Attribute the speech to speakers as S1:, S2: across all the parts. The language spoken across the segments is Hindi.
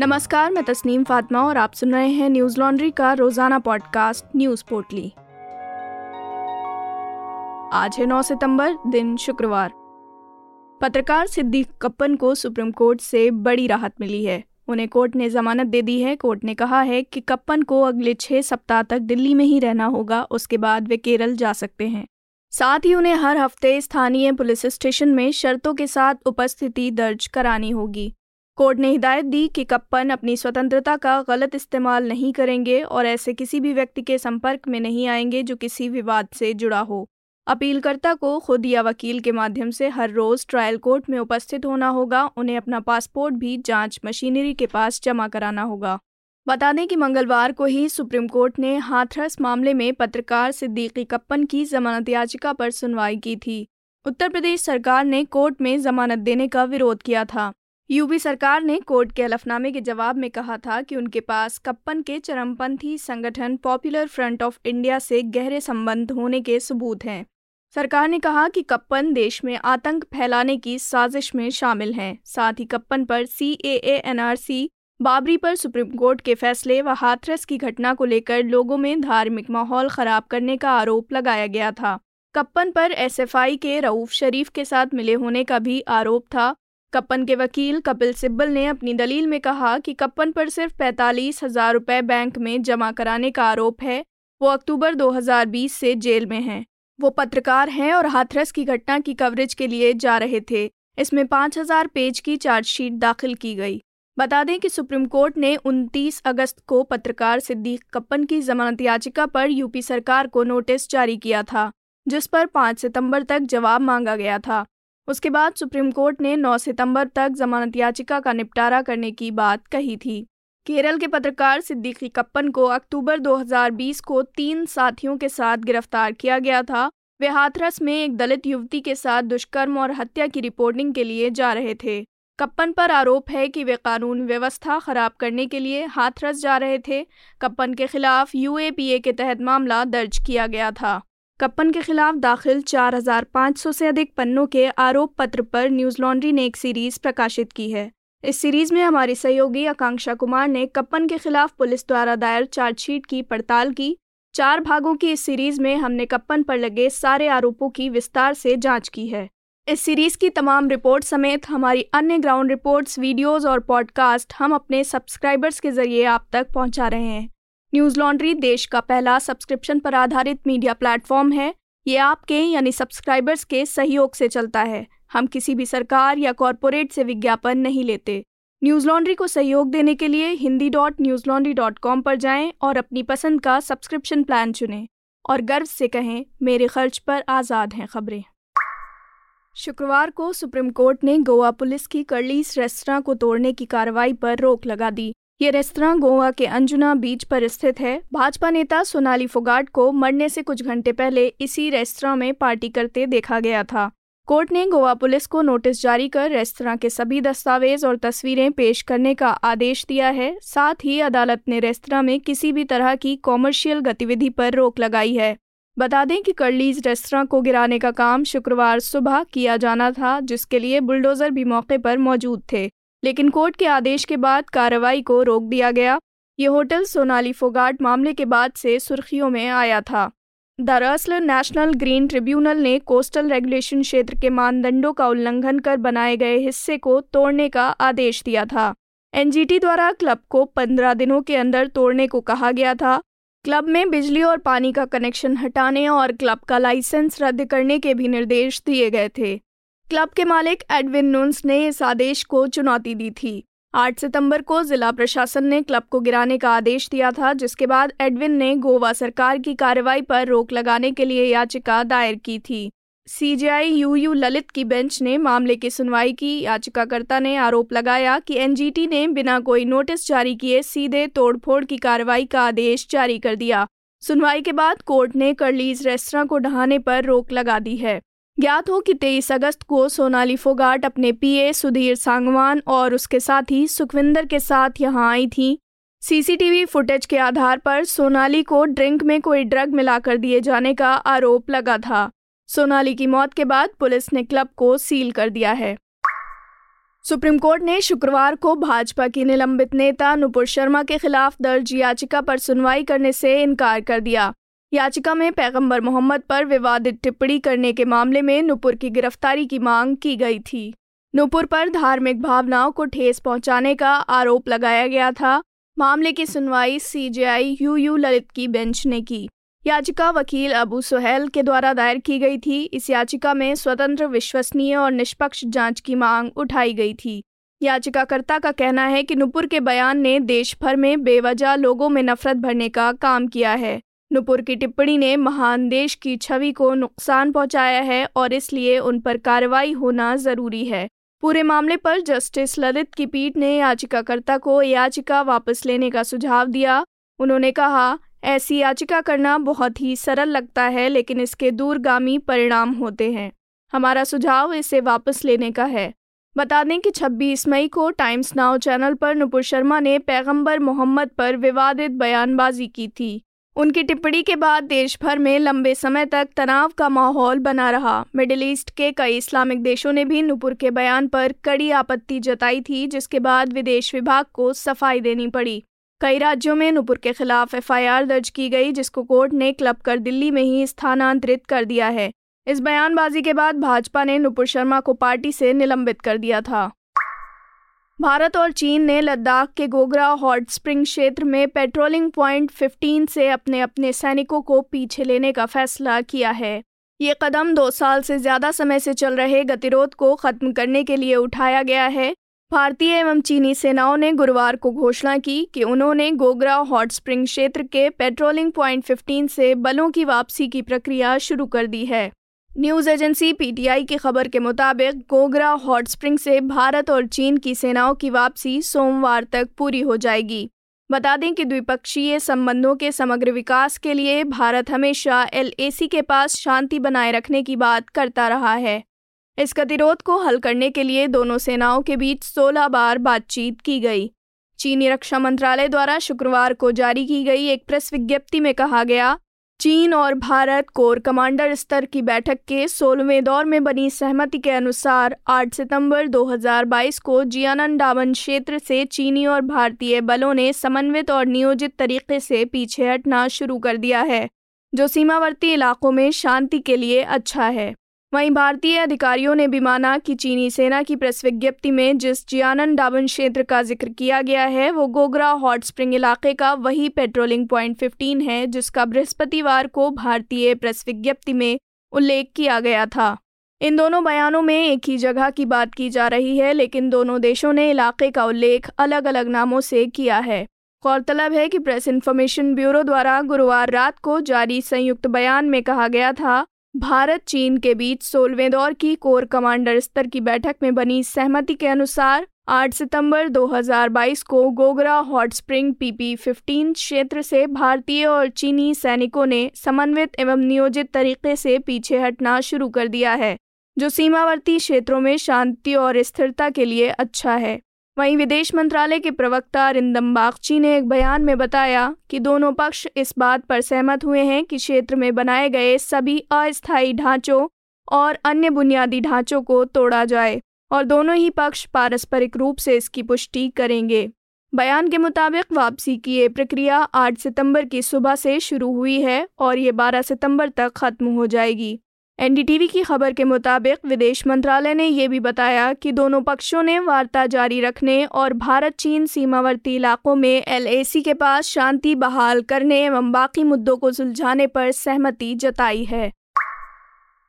S1: नमस्कार, मैं तस्नीम फातिमा और आप सुन रहे हैं न्यूज़ लॉन्ड्री का रोज़ाना पॉडकास्ट, न्यूज़ पोर्टली। आज है 9 सितंबर, दिन शुक्रवार। पत्रकार सिद्दीक कप्पन को सुप्रीम कोर्ट से बड़ी राहत मिली है। उन्हें कोर्ट ने जमानत दे दी है। कोर्ट ने कहा है कि कप्पन को अगले छह सप्ताह तक दिल्ली में ही रहना होगा, उसके बाद वे केरल जा सकते हैं। साथ ही उन्हें हर हफ़्ते स्थानीय पुलिस स्टेशन में शर्तों के साथ उपस्थिति दर्ज करानी होगी। कोर्ट ने हिदायत दी कि कप्पन अपनी स्वतंत्रता का गलत इस्तेमाल नहीं करेंगे और ऐसे किसी भी व्यक्ति के संपर्क में नहीं आएँगे जो किसी विवाद से जुड़ा हो। अपीलकर्ता को खुद या वकील के माध्यम से हर रोज ट्रायल कोर्ट में उपस्थित होना होगा, उन्हें अपना पासपोर्ट भी जाँच मशीनरी के पास जमा कराना होगा। बता दें कि मंगलवार को ही सुप्रीम कोर्ट ने हाथरस मामले में पत्रकार सिद्दीकी कप्पन की जमानत याचिका पर सुनवाई की थी। उत्तर प्रदेश सरकार ने कोर्ट में जमानत देने का विरोध किया था। यूपी सरकार ने कोर्ट के अलफनामे के जवाब में कहा था कि उनके पास कप्पन के चरमपंथी संगठन पॉपुलर फ्रंट ऑफ़ इंडिया से गहरे संबंध होने के सबूत हैं। सरकार ने कहा कि कप्पन देश में आतंक फैलाने की साजिश में शामिल हैं। साथ ही कप्पन पर C A N R C, Babri पर सुप्रीम कोर्ट के फैसले व हाथरस की घटना को लेकर लोगों में धार्मिक माहौल खराब करने का आरोप लगाया गया था। कप्पन पर एसएफआई के रऊफ शरीफ के साथ मिले होने का भी आरोप था। कप्पन के वकील कपिल सिब्बल ने अपनी दलील में कहा कि कप्पन पर सिर्फ़ पैंतालीस हज़ार रुपये बैंक में जमा कराने का आरोप है। वो अक्टूबर 2020 से जेल में हैं। वो पत्रकार हैं और हाथरस की घटना की कवरेज के लिए जा रहे थे। इसमें पाँच हज़ार पेज की चार्जशीट दाखिल की गई। बता दें कि सुप्रीम कोर्ट ने 29 अगस्त को पत्रकार सिद्दीक कप्पन की जमानत याचिका पर यूपी सरकार को नोटिस जारी किया था, जिस पर 5 सितंबर तक जवाब मांगा गया था। उसके बाद सुप्रीम कोर्ट ने 9 सितंबर तक जमानत याचिका का निपटारा करने की बात कही थी। केरल के पत्रकार सिद्दीकी कप्पन को अक्टूबर 2020 को तीन साथियों के साथ गिरफ़्तार किया गया था। वे हाथरस में एक दलित युवती के साथ दुष्कर्म और हत्या की रिपोर्टिंग के लिए जा रहे थे। कप्पन पर आरोप है कि वे कानून व्यवस्था खराब करने के लिए हाथरस जा रहे थे। कप्पन के खिलाफ यूएपीए के तहत मामला दर्ज किया गया था। कप्पन के खिलाफ दाखिल 4,500 से अधिक पन्नों के आरोप पत्र पर न्यूज़ लॉन्ड्री ने एक सीरीज़ प्रकाशित की है। इस सीरीज़ में हमारी सहयोगी आकांक्षा कुमार ने कप्पन के खिलाफ पुलिस द्वारा दायर चार्जशीट की पड़ताल की। चार भागों की इस सीरीज़ में हमने कप्पन पर लगे सारे आरोपों की विस्तार से जाँच की है। इस सीरीज़ की तमाम रिपोर्ट समेत हमारी अन्य ग्राउंड रिपोर्ट्स वीडियोस और पॉडकास्ट हम अपने सब्सक्राइबर्स के ज़रिए आप तक पहुँचा रहे हैं। न्यूज़ लॉन्ड्री देश का पहला सब्सक्रिप्शन पर आधारित मीडिया प्लेटफॉर्म है। ये आपके, यानी सब्सक्राइबर्स के, सहयोग से चलता है। हम किसी भी सरकार या कॉरपोरेट से विज्ञापन नहीं लेते। न्यूज़ लॉन्ड्री को सहयोग देने के लिए Hindi dot newslaundry dot com पर जाएँ और अपनी पसंद का सब्सक्रिप्शन प्लान चुनें। और गर्व से कहें, मेरे खर्च पर आज़ाद हैं खबरें। शुक्रवार को सुप्रीम कोर्ट ने गोवा पुलिस की कर्लीस रेस्तरां को तोड़ने की कार्रवाई पर रोक लगा दी। ये रेस्तरां गोवा के अंजुना बीच पर स्थित है। भाजपा नेता सोनाली फोगाट को मरने से कुछ घंटे पहले इसी रेस्तरां में पार्टी करते देखा गया था। कोर्ट ने गोवा पुलिस को नोटिस जारी कर रेस्तरां के सभी दस्तावेज़ और तस्वीरें पेश करने का आदेश दिया है। साथ ही अदालत ने रेस्तरां में किसी भी तरह की कॉमर्शियल गतिविधि पर रोक लगाई है। बता दें कि कर्लीज रेस्तरां को गिराने का काम शुक्रवार सुबह किया जाना था, जिसके लिए बुलडोजर भी मौके पर मौजूद थे। लेकिन कोर्ट के आदेश के बाद कार्रवाई को रोक दिया गया। ये होटल सोनाली फोगाट मामले के बाद से सुर्खियों में आया था। दरअसल नेशनल ग्रीन ट्रिब्यूनल ने कोस्टल रेगुलेशन क्षेत्र के मानदंडों का उल्लंघन कर बनाए गए हिस्से को तोड़ने का आदेश दिया था। एनजीटी द्वारा क्लब को 15 दिनों के अंदर तोड़ने को कहा गया था। क्लब में बिजली और पानी का कनेक्शन हटाने और क्लब का लाइसेंस रद्द करने के भी निर्देश दिए गए थे। क्लब के मालिक एडविन नुन्स ने इस आदेश को चुनौती दी थी। 8 सितंबर को जिला प्रशासन ने क्लब को गिराने का आदेश दिया था, जिसके बाद एडविन ने गोवा सरकार की कार्रवाई पर रोक लगाने के लिए याचिका दायर की थी। सीजीआई यूयू ललित की बेंच ने मामले की सुनवाई की। याचिकाकर्ता ने आरोप लगाया कि एनजीटी ने बिना कोई नोटिस जारी किए सीधे तोड़फोड़ की कार्रवाई का आदेश जारी कर दिया। सुनवाई के बाद कोर्ट ने करलीज रेस्तरा को ढहाने पर रोक लगा दी है। ज्ञात हो कि 23 अगस्त को सोनाली फोगाट अपने पीए सुधीर सांगवान और उसके साथी सुखविंदर के साथ यहाँ आई थी। सीसीटीवी फुटेज के आधार पर सोनाली को ड्रिंक में कोई ड्रग मिलाकर दिए जाने का आरोप लगा था। सोनाली की मौत के बाद पुलिस ने क्लब को सील कर दिया है। सुप्रीम कोर्ट ने शुक्रवार को भाजपा की निलंबित नेता नुपुर शर्मा के खिलाफ दर्ज याचिका पर सुनवाई करने से इनकार कर दिया। याचिका में पैगंबर मोहम्मद पर विवादित टिप्पणी करने के मामले में नुपुर की गिरफ्तारी की मांग की गई थी। नुपुर पर धार्मिक भावनाओं को ठेस पहुँचाने का आरोप लगाया गया था। मामले की सुनवाई सीजेआई यू यू ललित की बेंच ने की। याचिका वकील अबू सुहेल के द्वारा दायर की गई थी। इस याचिका में स्वतंत्र, विश्वसनीय और निष्पक्ष जाँच की मांग उठाई गई थी। याचिकाकर्ता का कहना है कि नुपुर के बयान ने देश भर में बेवजह लोगों में नफरत भरने का काम किया है। नुपुर की टिप्पणी ने महान देश की छवि को नुकसान पहुँचाया है और इसलिए उन पर कार्रवाई होना ज़रूरी है। पूरे मामले पर जस्टिस ललित की पीठ ने याचिकाकर्ता को याचिका वापस लेने का सुझाव दिया। उन्होंने कहा, ऐसी याचिका करना बहुत ही सरल लगता है, लेकिन इसके दूरगामी परिणाम होते हैं। हमारा सुझाव इसे वापस लेने का है। बता दें कि 26 मई को टाइम्स नाउ चैनल पर नुपुर शर्मा ने पैगंबर मोहम्मद पर विवादित बयानबाजी की थी। उनकी टिप्पणी के बाद देश भर में लंबे समय तक तनाव का माहौल बना रहा। मिडिल ईस्ट के कई इस्लामिक देशों ने भी नुपुर के बयान पर कड़ी आपत्ति जताई थी, जिसके बाद विदेश विभाग को सफ़ाई देनी पड़ी। कई राज्यों में नुपुर के खिलाफ एफआईआर दर्ज की गई, जिसको कोर्ट ने क्लब कर दिल्ली में ही स्थानांतरित कर दिया है। इस बयानबाजी के बाद भाजपा ने नुपुर शर्मा को पार्टी से निलंबित कर दिया था। भारत और चीन ने लद्दाख के गोगरा हॉट स्प्रिंग क्षेत्र में पेट्रोलिंग पॉइंट 15 से अपने अपने सैनिकों को पीछे लेने का फैसला किया है। ये कदम दो साल से ज़्यादा समय से चल रहे गतिरोध को खत्म करने के लिए उठाया गया है। भारतीय एवं चीनी सेनाओं ने गुरुवार को घोषणा की कि उन्होंने गोगरा हॉट स्प्रिंग क्षेत्र के पेट्रोलिंग पॉइंट 15 से बलों की वापसी की प्रक्रिया शुरू कर दी है। न्यूज़ एजेंसी पीटीआई की खबर के मुताबिक, गोगरा, हॉट स्प्रिंग से भारत और चीन की सेनाओं की वापसी सोमवार तक पूरी हो जाएगी। बता दें कि द्विपक्षीय संबंधों के समग्र विकास के लिए भारत हमेशा एलएसी के पास शांति बनाए रखने की बात करता रहा है। इस गतिरोध को हल करने के लिए दोनों सेनाओं के बीच 16 बार बातचीत की गई। चीनी रक्षा मंत्रालय द्वारा शुक्रवार को जारी की गई एक प्रेस विज्ञप्ति में कहा गया चीन और भारत कोर कमांडर स्तर की बैठक के सोलहवें दौर में बनी सहमति के अनुसार 8 सितंबर 2022 को जियानन डावन क्षेत्र से चीनी और भारतीय बलों ने समन्वित और नियोजित तरीके से पीछे हटना शुरू कर दिया है, जो सीमावर्ती इलाकों में शांति के लिए अच्छा है। वहीं भारतीय अधिकारियों ने भी माना कि चीनी सेना की प्रेस विज्ञप्ति में जिस जियानन डाबन क्षेत्र का ज़िक्र किया गया है, वो गोगरा हॉट स्प्रिंग इलाके का वही पेट्रोलिंग पॉइंट 15 है, जिसका बृहस्पतिवार को भारतीय प्रेस विज्ञप्ति में उल्लेख किया गया था। इन दोनों बयानों में एक ही जगह की बात की जा रही है, लेकिन दोनों देशों ने इलाके का उल्लेख अलग अलग नामों से किया है। गौरतलब है कि प्रेस इन्फॉर्मेशन ब्यूरो द्वारा गुरुवार रात को जारी संयुक्त बयान में कहा गया था भारत, चीन के बीच सोलहवें दौर की कोर कमांडर स्तर की बैठक में बनी सहमति के अनुसार 8 सितंबर 2022 को गोगरा हॉट स्प्रिंग पीपी 15 क्षेत्र से भारतीय और चीनी सैनिकों ने समन्वित एवं नियोजित तरीके से पीछे हटना शुरू कर दिया है, जो सीमावर्ती क्षेत्रों में शांति और स्थिरता के लिए अच्छा है। वहीं विदेश मंत्रालय के प्रवक्ता रिंदम बागची ने एक बयान में बताया कि दोनों पक्ष इस बात पर सहमत हुए हैं कि क्षेत्र में बनाए गए सभी अस्थायी ढांचों और अन्य बुनियादी ढांचों को तोड़ा जाए और दोनों ही पक्ष पारस्परिक रूप से इसकी पुष्टि करेंगे। बयान के मुताबिक वापसी की ये प्रक्रिया 8 सितंबर की सुबह से शुरू हुई है और ये 12 सितंबर तक खत्म हो जाएगी। एनडीटीवी की खबर के मुताबिक विदेश मंत्रालय ने यह भी बताया कि दोनों पक्षों ने वार्ता जारी रखने और भारत चीन सीमावर्ती इलाकों में एलएसी के पास शांति बहाल करने एवं बाकी मुद्दों को सुलझाने पर सहमति जताई है।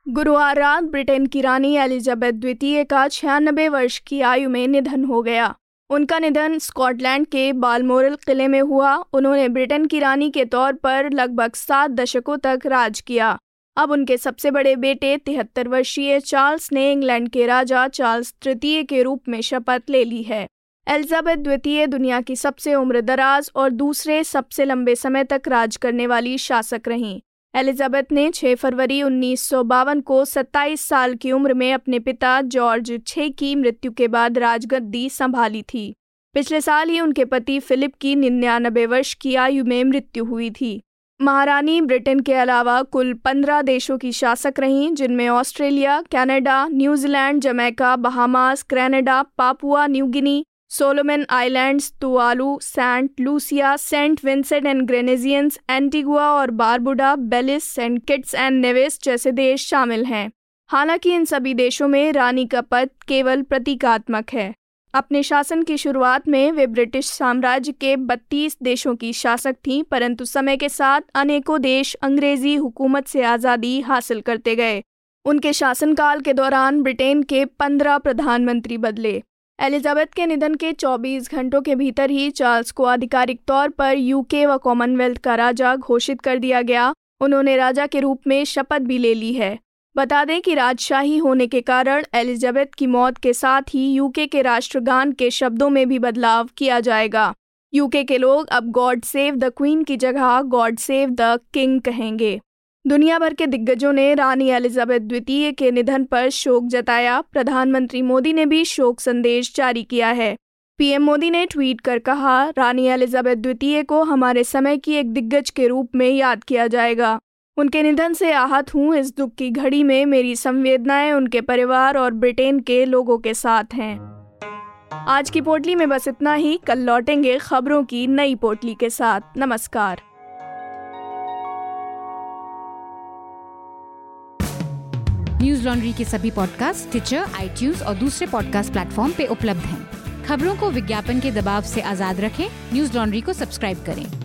S1: गुरुवार रात ब्रिटेन की रानी एलिजाबेथ द्वितीय का छियानबे वर्ष की आयु में निधन हो गया। उनका निधन स्कॉटलैंड के बालमोरल किले में हुआ। उन्होंने ब्रिटेन की रानी के तौर पर लगभग सात दशकों तक राज किया। अब उनके सबसे बड़े बेटे तिहत्तर वर्षीय चार्ल्स ने इंग्लैंड के राजा चार्ल्स तृतीय के रूप में शपथ ले ली है। एलिजाबेथ द्वितीय दुनिया की सबसे उम्र दराज और दूसरे सबसे लंबे समय तक राज करने वाली शासक रहीं। एलिजाबेथ ने 6 फरवरी उन्नीस सौ बावन को 27 साल की उम्र में अपने पिता जॉर्ज छः की मृत्यु के बाद राजगद्दी संभाली थी। पिछले साल ही उनके पति फिलिप की निन्यानबे वर्ष की आयु में मृत्यु हुई थी। महारानी ब्रिटेन के अलावा कुल पंद्रह देशों की शासक रहीं जिनमें Australia Canada, New Zealand Jamaica Bahamas Canada Papua New Guinea Solomon Islands Tuvalu Saint Lucia Saint Vincent and Grenadines Antigua और Barbuda Belize Saint Kitts and Nevis जैसे देश शामिल हैं। हालाँकि इन सभी देशों में रानी का पद केवल प्रतीकात्मक है। अपने शासन की शुरुआत में वे ब्रिटिश साम्राज्य के 32 देशों की शासक थीं, परंतु समय के साथ अनेकों देश अंग्रेज़ी हुकूमत से आज़ादी हासिल करते गए। उनके शासनकाल के दौरान ब्रिटेन के 15 प्रधानमंत्री बदले। एलिजाबेथ के निधन के 24 घंटों के भीतर ही चार्ल्स को आधिकारिक तौर पर यूके व कॉमनवेल्थ का राजा घोषित कर दिया गया। उन्होंने राजा के रूप में शपथ भी ले ली है। बता दें कि राजशाही होने के कारण एलिजाबेथ की मौत के साथ ही यूके के राष्ट्रगान के शब्दों में भी बदलाव किया जाएगा। यूके के लोग अब गॉड सेव द क्वीन की जगह गॉड सेव द किंग कहेंगे। दुनिया भर के दिग्गजों ने रानी एलिजाबेथ द्वितीय के निधन पर शोक जताया। प्रधानमंत्री मोदी ने भी शोक संदेश जारी किया है। पीएम मोदी ने ट्वीट कर कहा, रानी एलिजाबेथ द्वितीय को हमारे समय की एक दिग्गज के रूप में याद किया जाएगा। उनके निधन से आहत हूँ। इस दुख की घड़ी में मेरी संवेदनाएँ उनके परिवार और ब्रिटेन के लोगों के साथ हैं। आज की पोटली में बस इतना ही। कल लौटेंगे खबरों की नई पोटली के साथ। नमस्कार।
S2: न्यूज़ लॉन्ड्री के सभी पॉडकास्ट ट्विटर आई और दूसरे पॉडकास्ट प्लेटफॉर्म पे उपलब्ध हैं। खबरों को विज्ञापन के दबाव से आज़ाद रखें। न्यूज़ लॉन्ड्री को सब्सक्राइब करें।